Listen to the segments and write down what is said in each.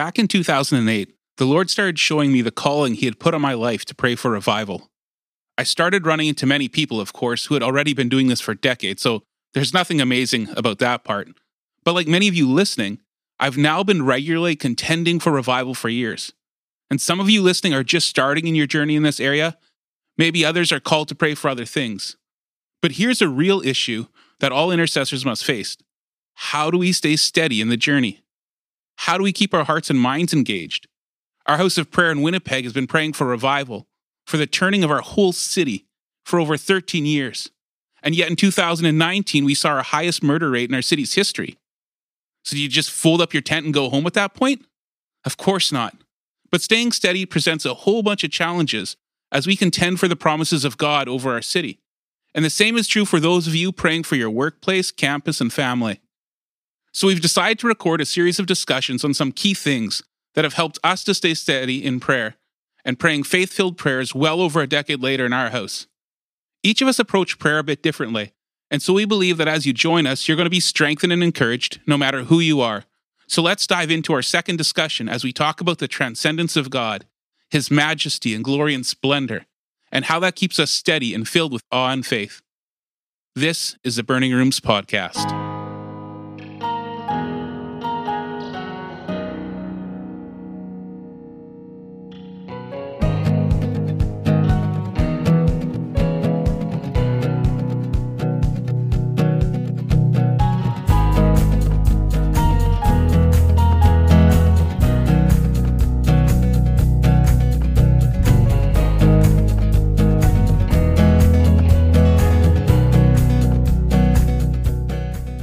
Back in 2008, the Lord started showing me the calling He had put on my life to pray for revival. I started running into many people, of course, who had already been doing this for decades, so there's nothing amazing about that part. But like many of you listening, I've now been regularly contending for revival for years. And some of you listening are just starting in your journey in this area. Maybe others are called to pray for other things. But here's a real issue that all intercessors must face How do we stay steady in the journey? How do we keep our hearts and minds engaged? Our House of Prayer in Winnipeg has been praying for revival, for the turning of our whole city for over 13 years. And yet in 2019, we saw our highest murder rate in our city's history. So do you just fold up your tent and go home at that point? Of course not. But staying steady presents a whole bunch of challenges as we contend for the promises of God over our city. And the same is true for those of you praying for your workplace, campus, and family. So we've decided to record a series of discussions on some key things that have helped us to stay steady in prayer and praying faith filled prayers well over a decade later in our house. Each of us approach prayer a bit differently, and so we believe that as you join us, you're going to be strengthened and encouraged no matter who you are. So let's dive into our second discussion as we talk about the transcendence of God, His majesty and glory and splendor, and how that keeps us steady and filled with awe and faith. This is the Burning Rooms Podcast.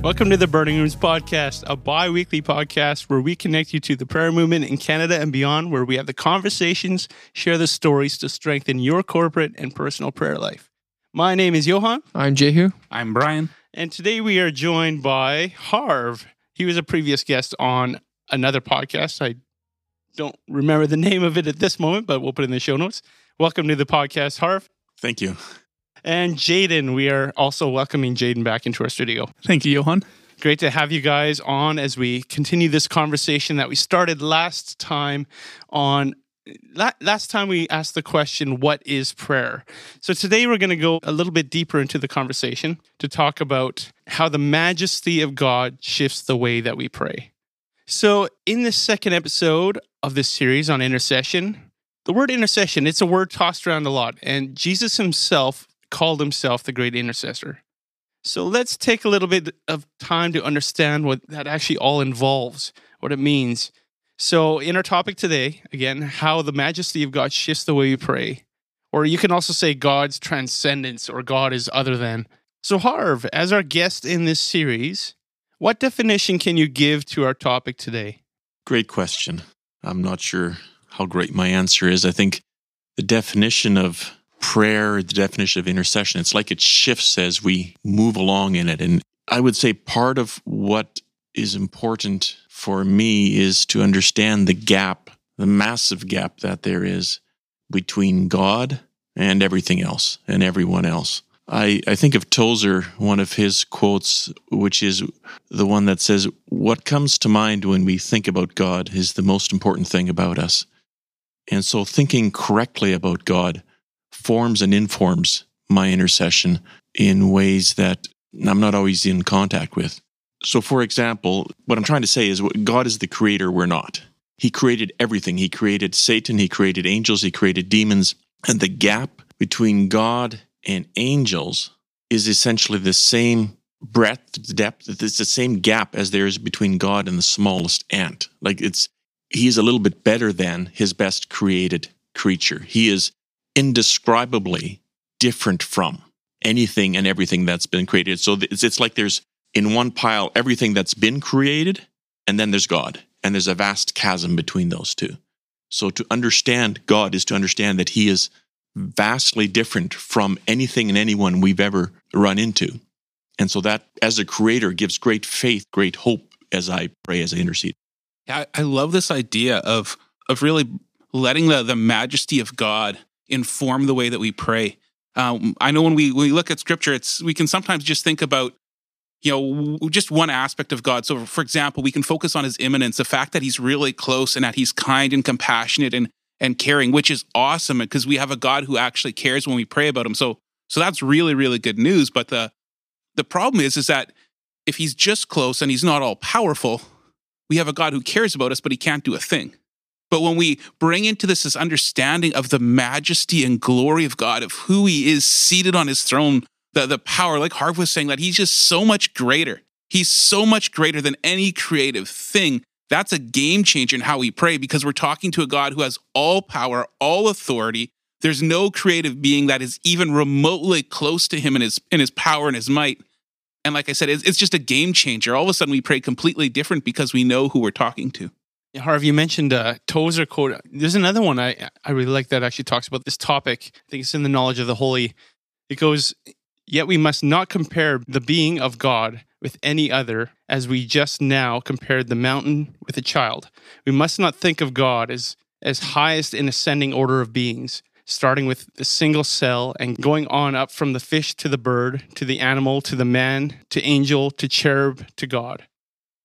Welcome to the Burning Rooms Podcast, a bi weekly podcast where we connect you to the prayer movement in Canada and beyond, where we have the conversations, share the stories to strengthen your corporate and personal prayer life. My name is Johan. I'm Jehu. I'm Brian. And today we are joined by Harv. He was a previous guest on another podcast. I don't remember the name of it at this moment, but we'll put it in the show notes. Welcome to the podcast, Harv. Thank you. And Jaden, we are also welcoming Jaden back into our studio. Thank you, Johan. Great to have you guys on as we continue this conversation that we started last time on last time we asked the question what is prayer so today we're going to go a little bit deeper into the conversation to talk about how the majesty of god shifts the way that we pray so in this second episode of this series on intercession the word intercession it's a word tossed around a lot and jesus himself called himself the great intercessor. So let's take a little bit of time to understand what that actually all involves, what it means. So, in our topic today, again, how the majesty of God shifts the way we pray. Or you can also say God's transcendence or God is other than. So, Harv, as our guest in this series, what definition can you give to our topic today? Great question. I'm not sure how great my answer is. I think the definition of prayer, the definition of intercession, it's like it shifts as we move along in it. And I would say part of what is important for me is to understand the gap, the massive gap that there is between God and everything else and everyone else. I, I think of Tozer, one of his quotes, which is the one that says, What comes to mind when we think about God is the most important thing about us. And so, thinking correctly about God forms and informs my intercession in ways that I'm not always in contact with. So, for example, what I'm trying to say is God is the creator, we're not. He created everything. He created Satan, He created angels, He created demons. And the gap between God and angels is essentially the same breadth, depth, it's the same gap as there is between God and the smallest ant. Like it's, he's a little bit better than his best created creature. He is indescribably different from anything and everything that's been created. So it's, it's like there's in one pile everything that's been created, and then there's God, and there's a vast chasm between those two. So to understand God is to understand that He is vastly different from anything and anyone we've ever run into. And so that, as a creator, gives great faith, great hope as I pray, as I intercede. Yeah, I love this idea of of really letting the, the majesty of God inform the way that we pray. Um, I know when we when we look at scripture, it's we can sometimes just think about you know, just one aspect of God. So, for example, we can focus on his immanence, the fact that he's really close and that he's kind and compassionate and and caring, which is awesome because we have a God who actually cares when we pray about him. So, so that's really, really good news. But the the problem is, is that if he's just close and he's not all powerful, we have a God who cares about us, but he can't do a thing. But when we bring into this this understanding of the majesty and glory of God, of who he is seated on his throne, the, the power, like Harv was saying, that he's just so much greater. He's so much greater than any creative thing. That's a game changer in how we pray because we're talking to a God who has all power, all authority. There's no creative being that is even remotely close to him in his in his power and his might. And like I said, it's, it's just a game changer. All of a sudden, we pray completely different because we know who we're talking to. Harv, you mentioned uh, Tozer quote. There's another one I, I really like that actually talks about this topic. I think it's in the knowledge of the holy. It goes, Yet we must not compare the being of God with any other, as we just now compared the mountain with a child. We must not think of God as, as highest in ascending order of beings, starting with the single cell and going on up from the fish to the bird, to the animal, to the man, to angel, to cherub, to God.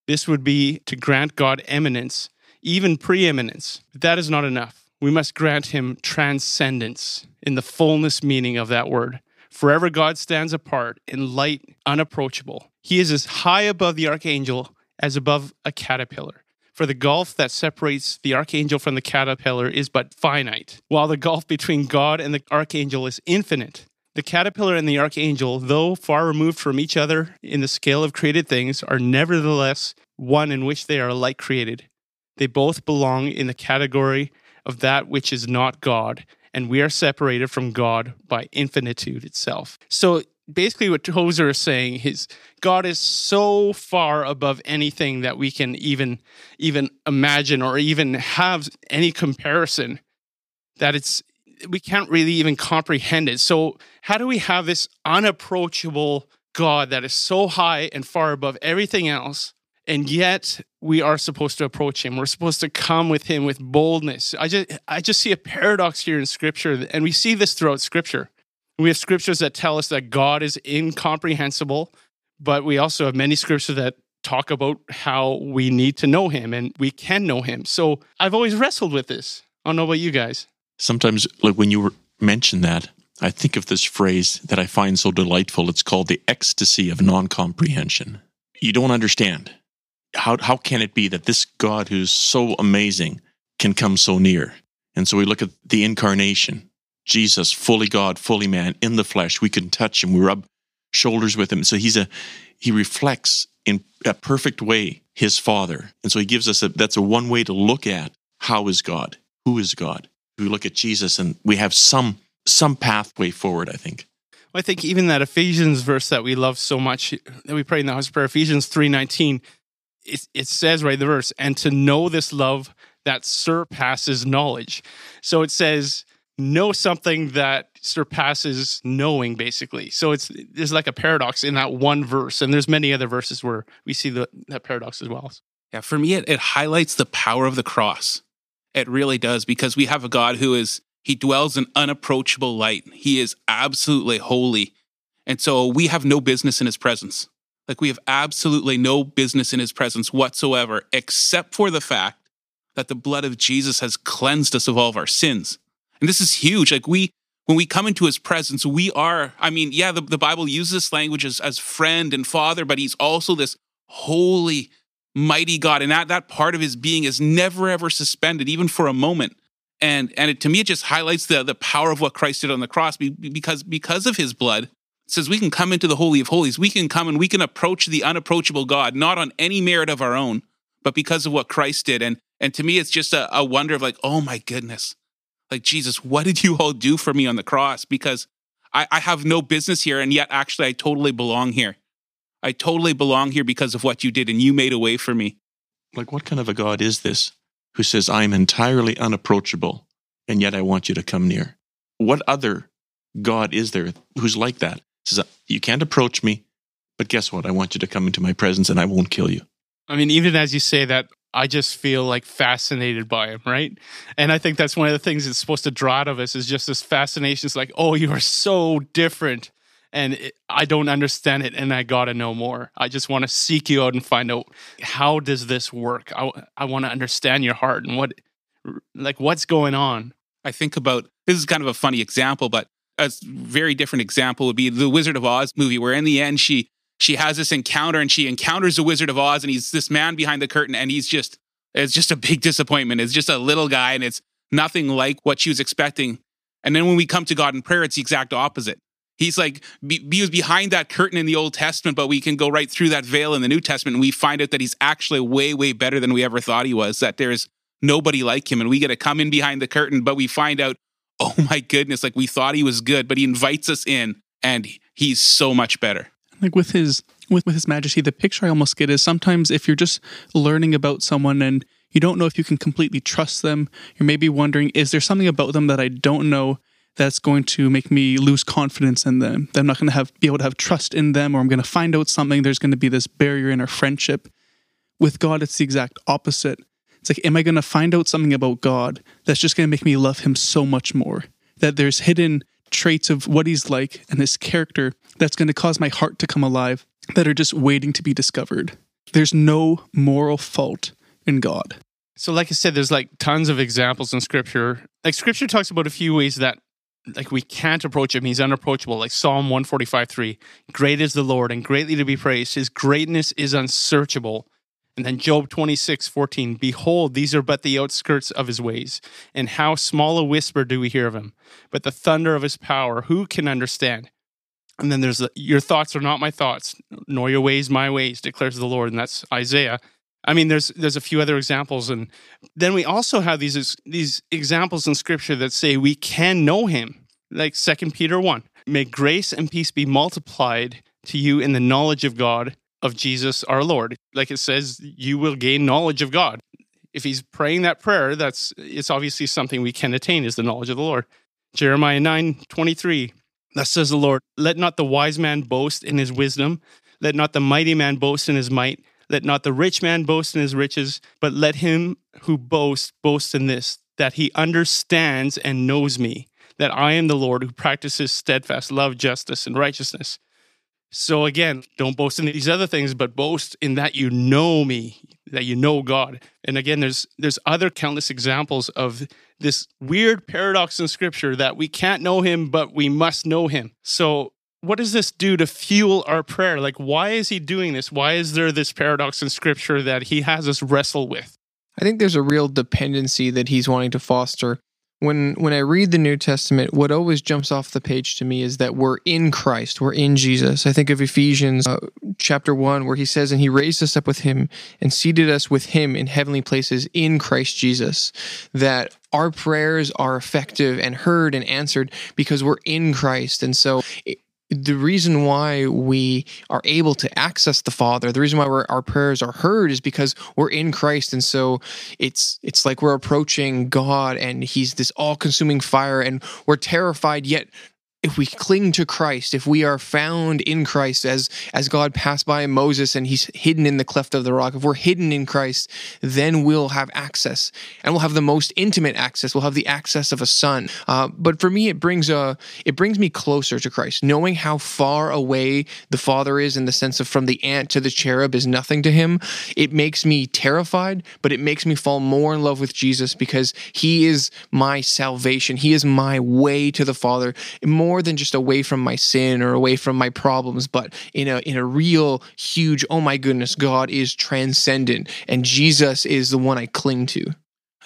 This would be to grant God eminence, even preeminence. But that is not enough. We must grant him transcendence in the fullness meaning of that word. Forever God stands apart in light unapproachable. He is as high above the archangel as above a caterpillar. For the gulf that separates the archangel from the caterpillar is but finite, while the gulf between God and the archangel is infinite. The caterpillar and the archangel, though far removed from each other in the scale of created things, are nevertheless one in which they are alike created. They both belong in the category of that which is not God, and we are separated from God by infinitude itself. So basically what Tozer is saying is God is so far above anything that we can even even imagine or even have any comparison that it's we can't really even comprehend it. So how do we have this unapproachable God that is so high and far above everything else and yet we are supposed to approach him. We're supposed to come with him with boldness. I just i just see a paradox here in scripture and we see this throughout scripture. We have scriptures that tell us that god is incomprehensible but we also have many scriptures that talk about how we need to know him and we can know him. So i've always wrestled with this. I don't know about you guys. Sometimes, like when you mention that, I think of this phrase that I find so delightful. It's called the ecstasy of non comprehension. You don't understand how how can it be that this God who's so amazing can come so near? And so we look at the incarnation, Jesus, fully God, fully man, in the flesh. We can touch him, we rub shoulders with him. So he's a he reflects in a perfect way his Father, and so he gives us a that's a one way to look at how is God, who is God. We look at Jesus, and we have some some pathway forward. I think. I think even that Ephesians verse that we love so much that we pray in the house prayer, Ephesians three nineteen it, it says right the verse, and to know this love that surpasses knowledge. So it says, know something that surpasses knowing basically. So it's there's like a paradox in that one verse and there's many other verses where we see the, that paradox as well. Yeah for me it, it highlights the power of the cross. It really does because we have a god who is he dwells in unapproachable light. He is absolutely holy. And so we have no business in his presence like we have absolutely no business in his presence whatsoever, except for the fact that the blood of Jesus has cleansed us of all of our sins. And this is huge. Like we, when we come into his presence, we are, I mean, yeah, the, the Bible uses this language as, as friend and father, but he's also this holy, mighty God. And that, that part of his being is never ever suspended, even for a moment. And, and it, to me, it just highlights the, the power of what Christ did on the cross because, because of his blood, says we can come into the Holy of Holies. We can come and we can approach the unapproachable God, not on any merit of our own, but because of what Christ did. And and to me, it's just a, a wonder of like, oh my goodness. Like, Jesus, what did you all do for me on the cross? Because I, I have no business here, and yet actually I totally belong here. I totally belong here because of what you did, and you made a way for me. Like, what kind of a God is this who says, I'm entirely unapproachable, and yet I want you to come near? What other God is there who's like that? Says, You can't approach me, but guess what? I want you to come into my presence and I won't kill you. I mean, even as you say that, I just feel like fascinated by him, right? And I think that's one of the things that's supposed to draw out of us is just this fascination. It's like, oh, you are so different. and it, I don't understand it and I got to know more. I just want to seek you out and find out how does this work? I, I want to understand your heart and what like what's going on. I think about this is kind of a funny example, but a very different example would be the Wizard of Oz movie, where in the end she she has this encounter and she encounters the Wizard of Oz, and he's this man behind the curtain, and he's just it's just a big disappointment. It's just a little guy, and it's nothing like what she was expecting. And then when we come to God in prayer, it's the exact opposite. He's like he was behind that curtain in the Old Testament, but we can go right through that veil in the New Testament, and we find out that he's actually way, way better than we ever thought he was. That there's nobody like him, and we get to come in behind the curtain, but we find out oh my goodness, like we thought he was good, but he invites us in and he's so much better. Like with his with, with his majesty, the picture I almost get is sometimes if you're just learning about someone and you don't know if you can completely trust them, you're maybe wondering, is there something about them that I don't know that's going to make me lose confidence in them? That I'm not going to have be able to have trust in them, or I'm going to find out something. There's going to be this barrier in our friendship. With God, it's the exact opposite. It's like, am I going to find out something about God that's just going to make me love him so much more? That there's hidden traits of what he's like and his character that's going to cause my heart to come alive that are just waiting to be discovered. There's no moral fault in God. So, like I said, there's like tons of examples in scripture. Like, scripture talks about a few ways that like we can't approach him. He's unapproachable. Like Psalm 145 3. Great is the Lord and greatly to be praised. His greatness is unsearchable. And then Job 26, 14, Behold, these are but the outskirts of his ways, and how small a whisper do we hear of him. But the thunder of his power, who can understand? And then there's the, your thoughts are not my thoughts, nor your ways my ways, declares the Lord. And that's Isaiah. I mean, there's there's a few other examples, and then we also have these these examples in Scripture that say we can know Him, like Second Peter one. May grace and peace be multiplied to you in the knowledge of God of Jesus our Lord. Like it says, you will gain knowledge of God. If he's praying that prayer, that's it's obviously something we can attain is the knowledge of the Lord. Jeremiah 9 23. Thus says the Lord, let not the wise man boast in his wisdom, let not the mighty man boast in his might, let not the rich man boast in his riches, but let him who boasts boast in this, that he understands and knows me, that I am the Lord who practices steadfast love, justice, and righteousness. So again, don't boast in these other things, but boast in that you know me, that you know God. And again, there's there's other countless examples of this weird paradox in scripture that we can't know him, but we must know him. So what does this do to fuel our prayer? Like, why is he doing this? Why is there this paradox in scripture that he has us wrestle with? I think there's a real dependency that he's wanting to foster when when I read the New Testament, what always jumps off the page to me is that we're in Christ, we're in Jesus. I think of Ephesians uh, chapter 1 where he says and he raised us up with him and seated us with him in heavenly places in Christ Jesus that our prayers are effective and heard and answered because we're in Christ. And so the reason why we are able to access the Father, the reason why our prayers are heard, is because we're in Christ, and so it's it's like we're approaching God, and He's this all-consuming fire, and we're terrified yet if we cling to Christ, if we are found in Christ as as God passed by Moses and he's hidden in the cleft of the rock, if we're hidden in Christ, then we'll have access and we'll have the most intimate access. We'll have the access of a son. Uh, but for me, it brings a it brings me closer to Christ, knowing how far away the Father is in the sense of from the ant to the cherub is nothing to him. It makes me terrified, but it makes me fall more in love with Jesus because he is my salvation. He is my way to the Father. More more than just away from my sin or away from my problems, but in a in a real huge, oh my goodness, God is transcendent and Jesus is the one I cling to.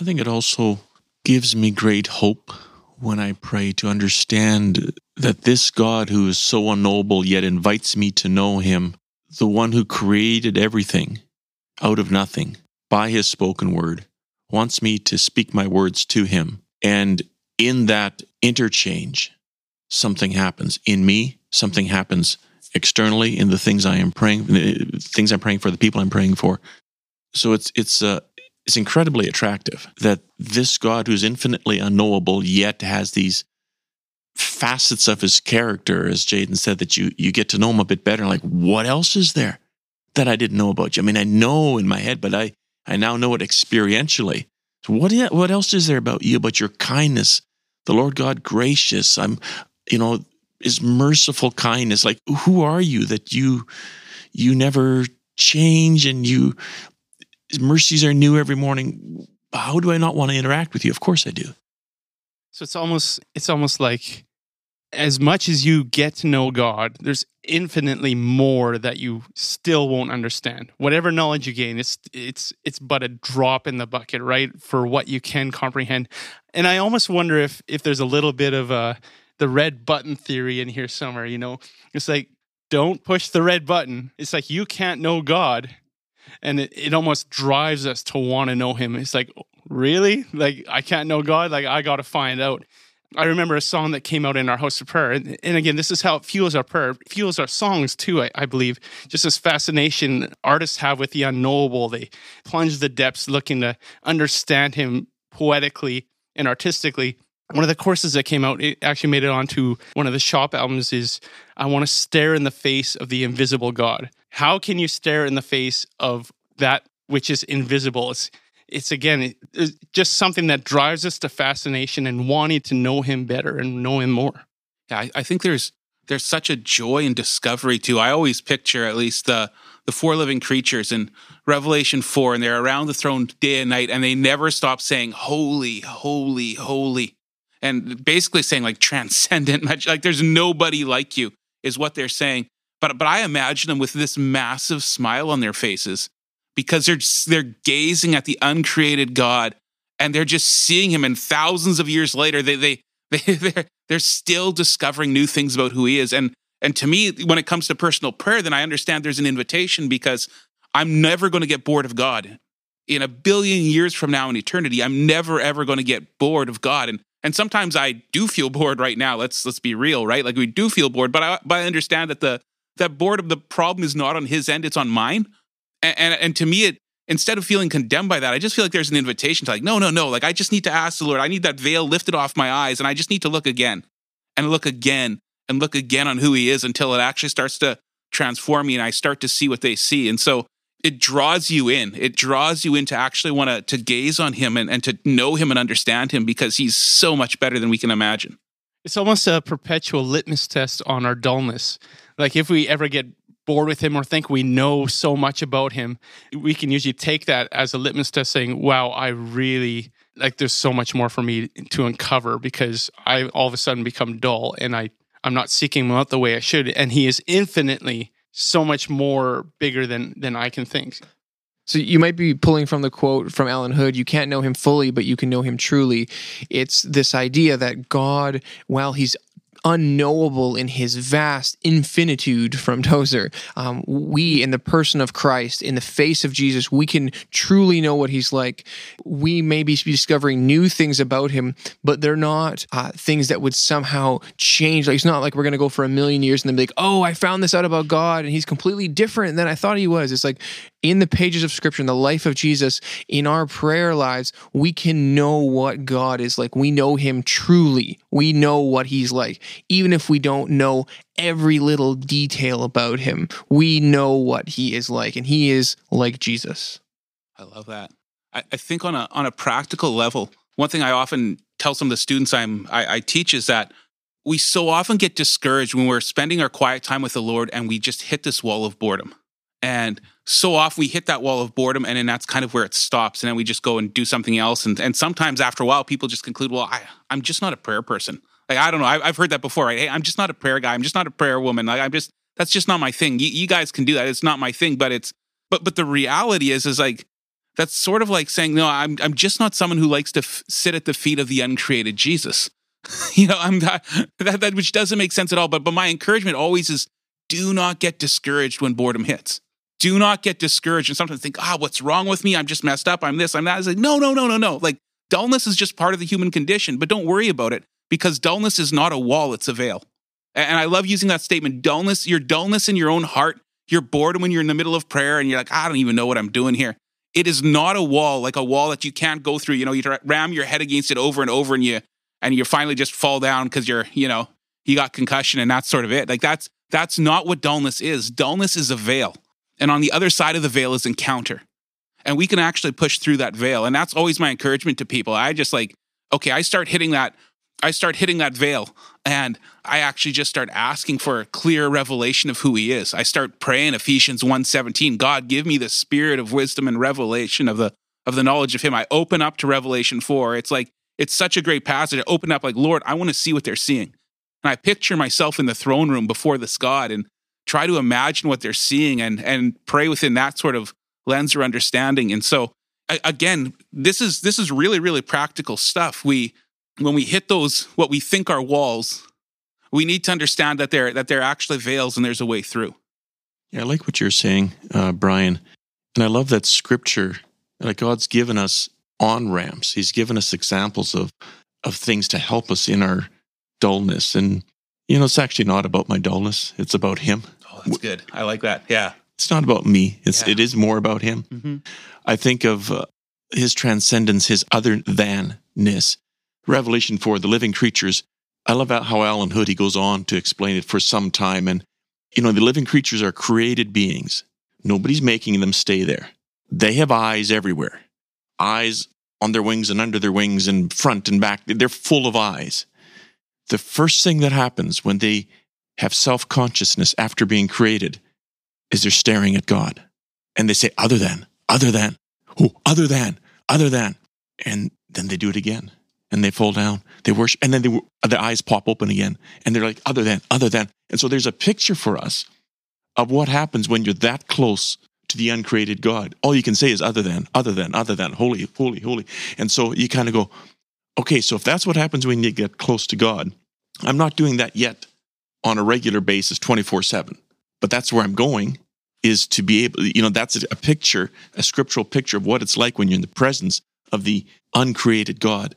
I think it also gives me great hope when I pray to understand that this God who is so unknowable yet invites me to know him, the one who created everything out of nothing by his spoken word, wants me to speak my words to him. And in that interchange, something happens in me, something happens externally in the things I am praying, things I'm praying for, the people I'm praying for. So it's it's uh, it's incredibly attractive that this God who's infinitely unknowable yet has these facets of his character, as Jaden said, that you you get to know him a bit better. Like, what else is there that I didn't know about you? I mean, I know in my head, but I I now know it experientially. So what what else is there about you, about your kindness, the Lord God gracious? I'm you know, his merciful kindness. Like, who are you that you you never change and you mercies are new every morning? How do I not want to interact with you? Of course I do. So it's almost it's almost like as much as you get to know God, there's infinitely more that you still won't understand. Whatever knowledge you gain, it's it's it's but a drop in the bucket, right? For what you can comprehend. And I almost wonder if if there's a little bit of a the red button theory in here somewhere, you know. It's like don't push the red button. It's like you can't know God. And it, it almost drives us to want to know him. It's like, really? Like I can't know God? Like I gotta find out. I remember a song that came out in our house of prayer. And, and, again, this is how it fuels our prayer, it fuels our songs too, I, I, believe. Just this fascination artists have with the unknowable. They plunge the depths looking to understand him poetically and artistically. One of the courses that came out, it actually made it onto one of the shop albums, is I want to stare in the face of the invisible God. How can you stare in the face of that which is invisible? It's it's again it's just something that drives us to fascination and wanting to know him better and know him more. Yeah, I, I think there's there's such a joy in discovery too. I always picture at least the the four living creatures in Revelation four, and they're around the throne day and night, and they never stop saying "Holy, holy, holy," and basically saying like transcendent, much like there's nobody like you is what they're saying. But but I imagine them with this massive smile on their faces because they're they're gazing at the uncreated God and they're just seeing him. And thousands of years later they they they they're, they're still discovering new things about who he is. And and to me when it comes to personal prayer then I understand there's an invitation because I'm never going to get bored of God. In a billion years from now in eternity I'm never ever going to get bored of God. And and sometimes I do feel bored right now let's let's be real right like we do feel bored but I but I understand that the that boredom the problem is not on his end it's on mine and, and, and to me, it instead of feeling condemned by that, I just feel like there's an invitation to like, no, no, no. Like I just need to ask the Lord. I need that veil lifted off my eyes, and I just need to look again and look again and look again on who He is until it actually starts to transform me, and I start to see what they see. And so it draws you in. It draws you in to actually want to to gaze on Him and, and to know Him and understand Him because He's so much better than we can imagine. It's almost a perpetual litmus test on our dullness. Like if we ever get bored with him or think we know so much about him, we can usually take that as a litmus test saying, wow, I really like there's so much more for me to uncover because I all of a sudden become dull and I, I'm not seeking him out the way I should. And he is infinitely so much more bigger than than I can think. So you might be pulling from the quote from Allen Hood, you can't know him fully, but you can know him truly. It's this idea that God, while he's unknowable in his vast infinitude from Tozer. Um, we, in the person of Christ, in the face of Jesus, we can truly know what he's like. We may be discovering new things about him, but they're not uh, things that would somehow change. Like it's not like we're going to go for a million years and then be like, oh, I found this out about God and he's completely different than I thought he was. It's like in the pages of scripture, in the life of Jesus, in our prayer lives, we can know what God is like. We know him truly. We know what he's like. Even if we don't know every little detail about him, we know what he is like, and he is like Jesus. I love that. I, I think on a on a practical level, one thing I often tell some of the students I'm I, I teach is that we so often get discouraged when we're spending our quiet time with the Lord and we just hit this wall of boredom. And so often we hit that wall of boredom and then that's kind of where it stops. And then we just go and do something else. And, and sometimes after a while, people just conclude, well, I, I'm just not a prayer person. Like, I don't know. I, have heard that before, right? Hey, I'm just not a prayer guy. I'm just not a prayer woman. Like, I'm just, that's just not my thing. You, you guys can do that. It's not my thing, but it's, but, but the reality is, is like, that's sort of like saying, no, I'm, I'm just not someone who likes to f- sit at the feet of the uncreated Jesus. you know, I'm not, that, that, which doesn't make sense at all. But, but my encouragement always is do not get discouraged when boredom hits do not get discouraged and sometimes think, ah, what's wrong with me? I'm just messed up. I'm this, I'm that. It's like, no, no, no, no, no. Like dullness is just part of the human condition, but don't worry about it because dullness is not a wall, it's a veil. And I love using that statement dullness, your dullness in your own heart, your boredom when you're in the middle of prayer and you're like, I don't even know what I'm doing here. It is not a wall, like a wall that you can't go through. You know, you ram your head against it over and over and you, and you finally just fall down because you're, you know, you got concussion and that's sort of it. Like that's, that's not what dullness is. Dullness is a veil. And on the other side of the veil is encounter. And we can actually push through that veil. And that's always my encouragement to people. I just like, okay, I start hitting that I start hitting that veil and I actually just start asking for a clear revelation of who he is. I start praying Ephesians 1:17, God give me the spirit of wisdom and revelation of the of the knowledge of him. I open up to Revelation 4. It's like it's such a great passage. I open up like, Lord, I want to see what they're seeing. And I picture myself in the throne room before this God and try to imagine what they're seeing and and pray within that sort of lens or understanding. And so again, this is this is really really practical stuff. We when we hit those what we think are walls, we need to understand that they're that they're actually veils and there's a way through. Yeah, I like what you're saying, uh, Brian, and I love that scripture that God's given us on ramps. He's given us examples of of things to help us in our dullness, and you know, it's actually not about my dullness; it's about Him. Oh, that's good. I like that. Yeah, it's not about me. It's yeah. it is more about Him. Mm-hmm. I think of uh, His transcendence, His other thanness. Revelation 4, the living creatures. I love how Allen Hood, he goes on to explain it for some time. And, you know, the living creatures are created beings. Nobody's making them stay there. They have eyes everywhere, eyes on their wings and under their wings and front and back. They're full of eyes. The first thing that happens when they have self consciousness after being created is they're staring at God. And they say, other than, other than, oh, other than, other than. And then they do it again and they fall down. They worship, and then they, their eyes pop open again, and they're like, other than, other than. And so there's a picture for us of what happens when you're that close to the uncreated God. All you can say is other than, other than, other than, holy, holy, holy. And so you kind of go, okay, so if that's what happens when you get close to God, I'm not doing that yet on a regular basis 24 7, but that's where I'm going is to be able, you know, that's a picture, a scriptural picture of what it's like when you're in the presence of the uncreated God.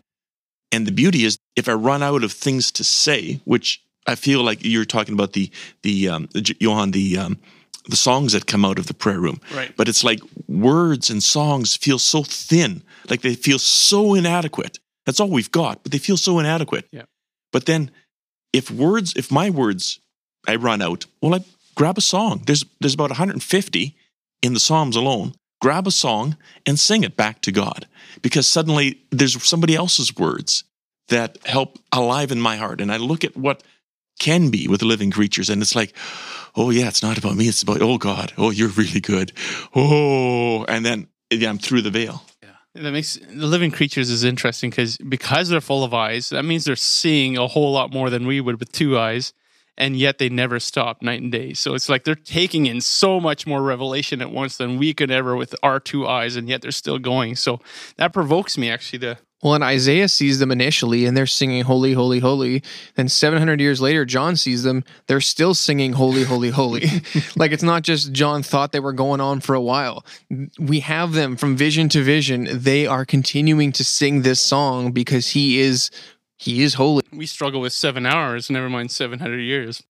And the beauty is, if I run out of things to say, which I feel like you're talking about the the um, Johan the um, the songs that come out of the prayer room, right? But it's like words and songs feel so thin, like they feel so inadequate. That's all we've got, but they feel so inadequate. Yeah. But then, if words, if my words, I run out, well, I grab a song. There's there's about 150 in the Psalms alone grab a song and sing it back to God because suddenly there's somebody else's words that help alive in my heart. And I look at what can be with living creatures and it's like, oh, yeah, it's not about me. It's about, oh, God, oh, you're really good. Oh, and then yeah, I'm through the veil. That makes the living creatures is interesting because because they're full of eyes, that means they're seeing a whole lot more than we would with two eyes and yet they never stop night and day. So it's like they're taking in so much more revelation at once than we could ever with our two eyes, and yet they're still going. So that provokes me actually to. Well, and Isaiah sees them initially, and they're singing "Holy, Holy, Holy." Then 700 years later, John sees them; they're still singing "Holy, Holy, Holy." like it's not just John thought they were going on for a while. We have them from vision to vision. They are continuing to sing this song because He is he is holy. We struggle with seven hours, never mind 700 years.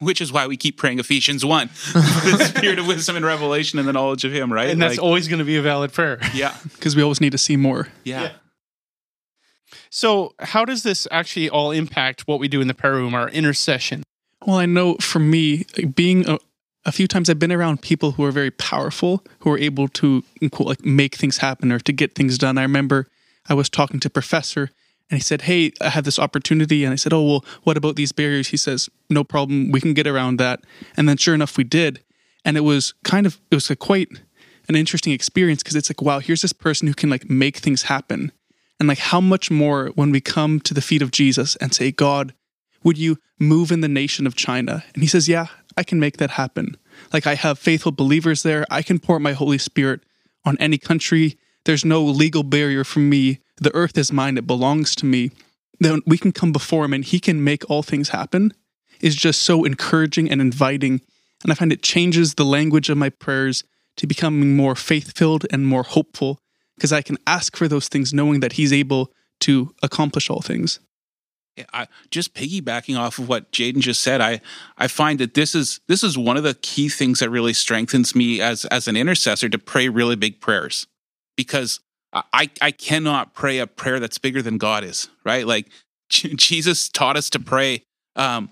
Which is why we keep praying Ephesians 1 the spirit of wisdom and revelation and the knowledge of Him, right? And that's like, always going to be a valid prayer. Yeah. Because we always need to see more. Yeah. yeah. So, how does this actually all impact what we do in the prayer room, our intercession? Well, I know for me, being a, a few times I've been around people who are very powerful, who are able to quote, like make things happen or to get things done. I remember I was talking to a professor and he said, Hey, I have this opportunity. And I said, Oh, well, what about these barriers? He says, No problem. We can get around that. And then sure enough, we did. And it was kind of, it was quite an interesting experience because it's like, wow, here's this person who can like make things happen. And like, how much more when we come to the feet of Jesus and say, God, would you move in the nation of China? And he says, Yeah, I can make that happen. Like, I have faithful believers there. I can pour my Holy Spirit on any country. There's no legal barrier for me the earth is mine, it belongs to me, then we can come before him and he can make all things happen is just so encouraging and inviting. And I find it changes the language of my prayers to becoming more faith filled and more hopeful because I can ask for those things knowing that he's able to accomplish all things. Yeah, I, just piggybacking off of what Jaden just said, I I find that this is this is one of the key things that really strengthens me as as an intercessor to pray really big prayers because I, I cannot pray a prayer that's bigger than God is, right? Like Jesus taught us to pray um,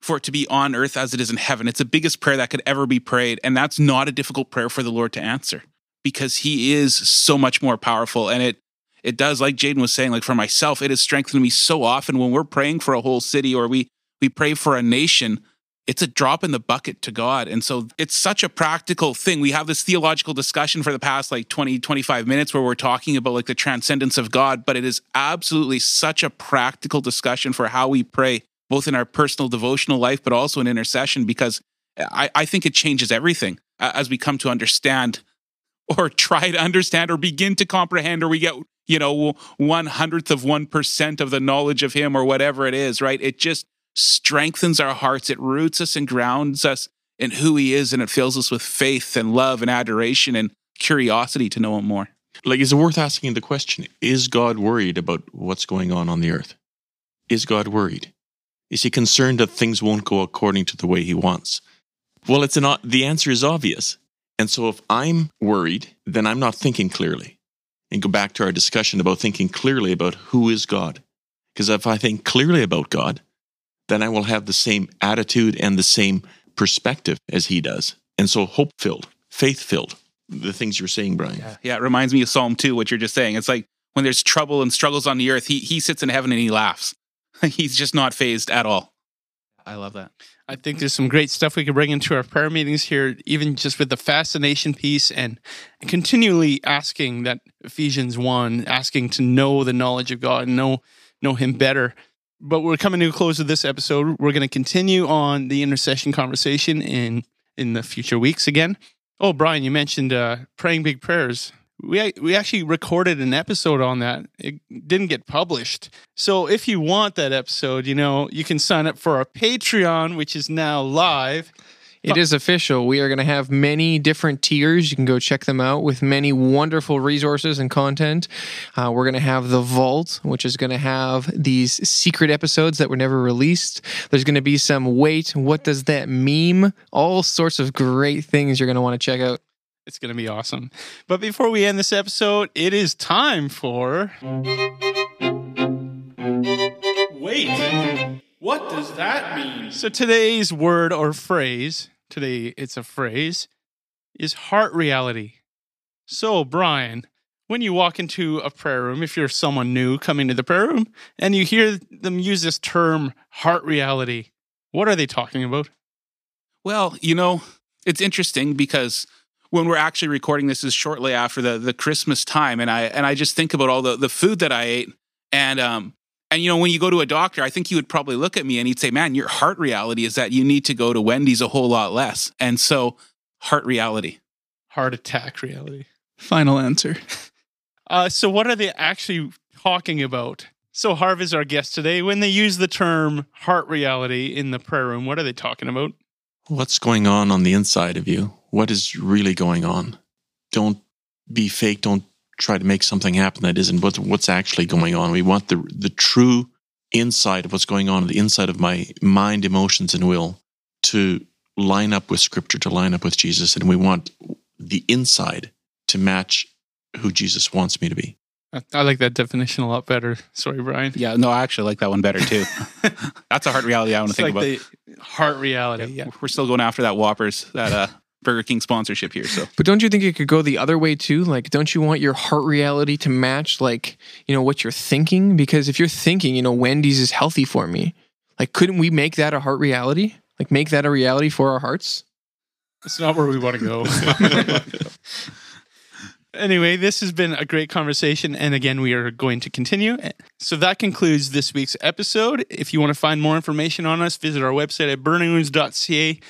for it to be on earth as it is in heaven. It's the biggest prayer that could ever be prayed. And that's not a difficult prayer for the Lord to answer because he is so much more powerful. And it, it does, like Jaden was saying, like for myself, it has strengthened me so often when we're praying for a whole city or we we pray for a nation. It's a drop in the bucket to God. And so it's such a practical thing. We have this theological discussion for the past like 20, 25 minutes where we're talking about like the transcendence of God, but it is absolutely such a practical discussion for how we pray, both in our personal devotional life, but also in intercession, because I, I think it changes everything as we come to understand or try to understand or begin to comprehend or we get you know one hundredth of one percent of the knowledge of him or whatever it is right? It just strengthens our hearts. It roots us and grounds us in who he is and it fills us with faith and love and adoration and curiosity to know him more. Like is it worth asking the question is god worried about what's going on on the earth? Is god worried? Is he concerned that things won't go according to the way he wants? Well it's an the answer is obvious and so if I'm worried, then I'm not thinking clearly. And go back to our discussion about thinking clearly about who is God. Because if I think clearly about God, then I will have the same attitude and the same perspective as he does. And so hope filled, faith filled, the things you're saying, Brian. Yeah. yeah, it reminds me of Psalm 2, what you're just saying. It's like when there's trouble and struggles on the earth, he, he sits in heaven and he laughs. He's just not fazed at all. I love that. I think there's some great stuff we could bring into our prayer meetings here, even just with the fascination piece and continually asking that Ephesians 1, asking to know the knowledge of God and know, know Him better. But we're coming to a close of this episode. We're going to continue on the intercession conversation in, in the future weeks again. Oh, Brian, you mentioned uh, praying big prayers we we actually recorded an episode on that. It didn't get published. So if you want that episode, you know, you can sign up for our Patreon, which is now live. It is official. We are going to have many different tiers. You can go check them out with many wonderful resources and content. Uh, we're going to have the Vault, which is going to have these secret episodes that were never released. There's going to be some wait, what does that meme? All sorts of great things you're going to want to check out. It's going to be awesome. But before we end this episode, it is time for. Wait, what does that mean? So today's word or phrase, today it's a phrase, is heart reality. So, Brian, when you walk into a prayer room, if you're someone new coming to the prayer room and you hear them use this term heart reality, what are they talking about? Well, you know, it's interesting because when we're actually recording this is shortly after the the Christmas time, and I and I just think about all the the food that I ate, and um and you know when you go to a doctor, I think he would probably look at me and he'd say, "Man, your heart reality is that you need to go to Wendy's a whole lot less," and so heart reality, heart attack reality. Final answer. Uh, so what are they actually talking about? So Harv is our guest today. When they use the term heart reality in the prayer room, what are they talking about? What's going on on the inside of you? What is really going on. Don't be fake. Don't try to make something happen that isn't what's, what's actually going on. We want the, the true inside of what's going on, the inside of my mind, emotions, and will to line up with scripture, to line up with Jesus. And we want the inside to match who Jesus wants me to be. I like that definition a lot better. Sorry, Brian. Yeah, no, I actually like that one better too. That's a heart reality I want to think like about. heart reality. Yeah, yeah, we're still going after that Whoppers, that uh, Burger King sponsorship here. So, but don't you think it could go the other way too? Like, don't you want your heart reality to match, like, you know, what you're thinking? Because if you're thinking, you know, Wendy's is healthy for me, like, couldn't we make that a heart reality? Like, make that a reality for our hearts? It's not where we want to go. anyway, this has been a great conversation. And again, we are going to continue. So that concludes this week's episode. If you want to find more information on us, visit our website at burningrooms.ca.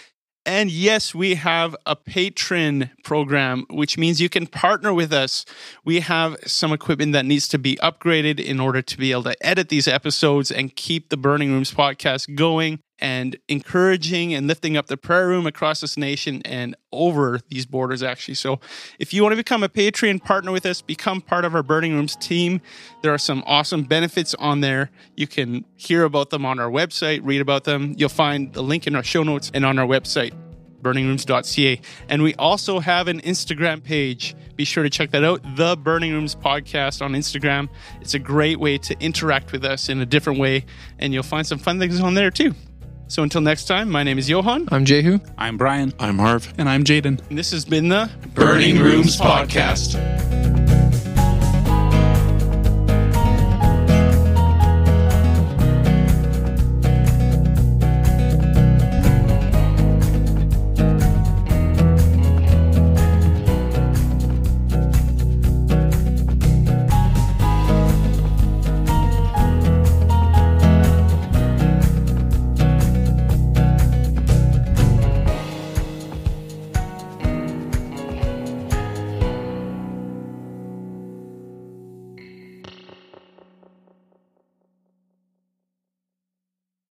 And yes, we have a Patreon program, which means you can partner with us. We have some equipment that needs to be upgraded in order to be able to edit these episodes and keep the Burning Rooms podcast going and encouraging and lifting up the prayer room across this nation and over these borders, actually. So, if you want to become a Patreon partner with us, become part of our Burning Rooms team. There are some awesome benefits on there. You can hear about them on our website, read about them. You'll find the link in our show notes and on our website burningrooms.ca. And we also have an Instagram page. Be sure to check that out, the Burning Rooms Podcast on Instagram. It's a great way to interact with us in a different way, and you'll find some fun things on there too. So until next time, my name is Johan. I'm Jehu. I'm Brian. I'm Harv. And I'm Jaden. And this has been the Burning Rooms Podcast.